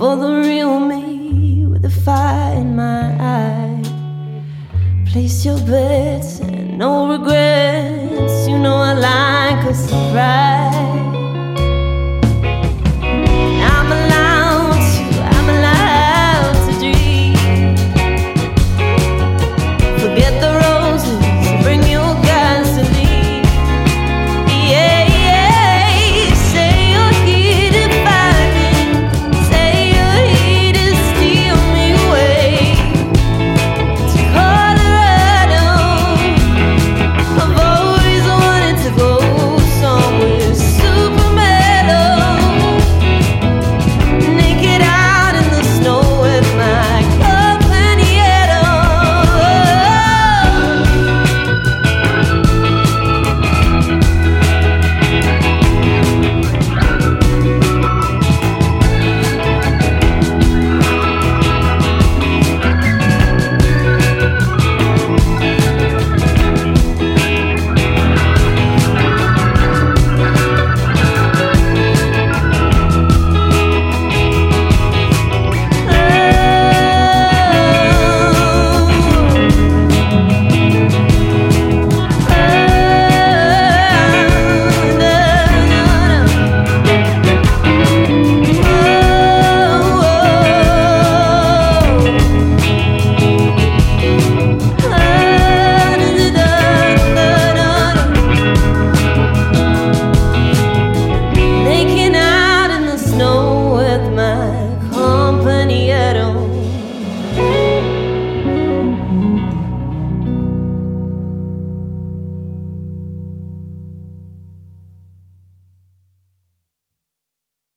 For the real me with the fire in my eye? Place your bets and no regrets. You know I like a surprise.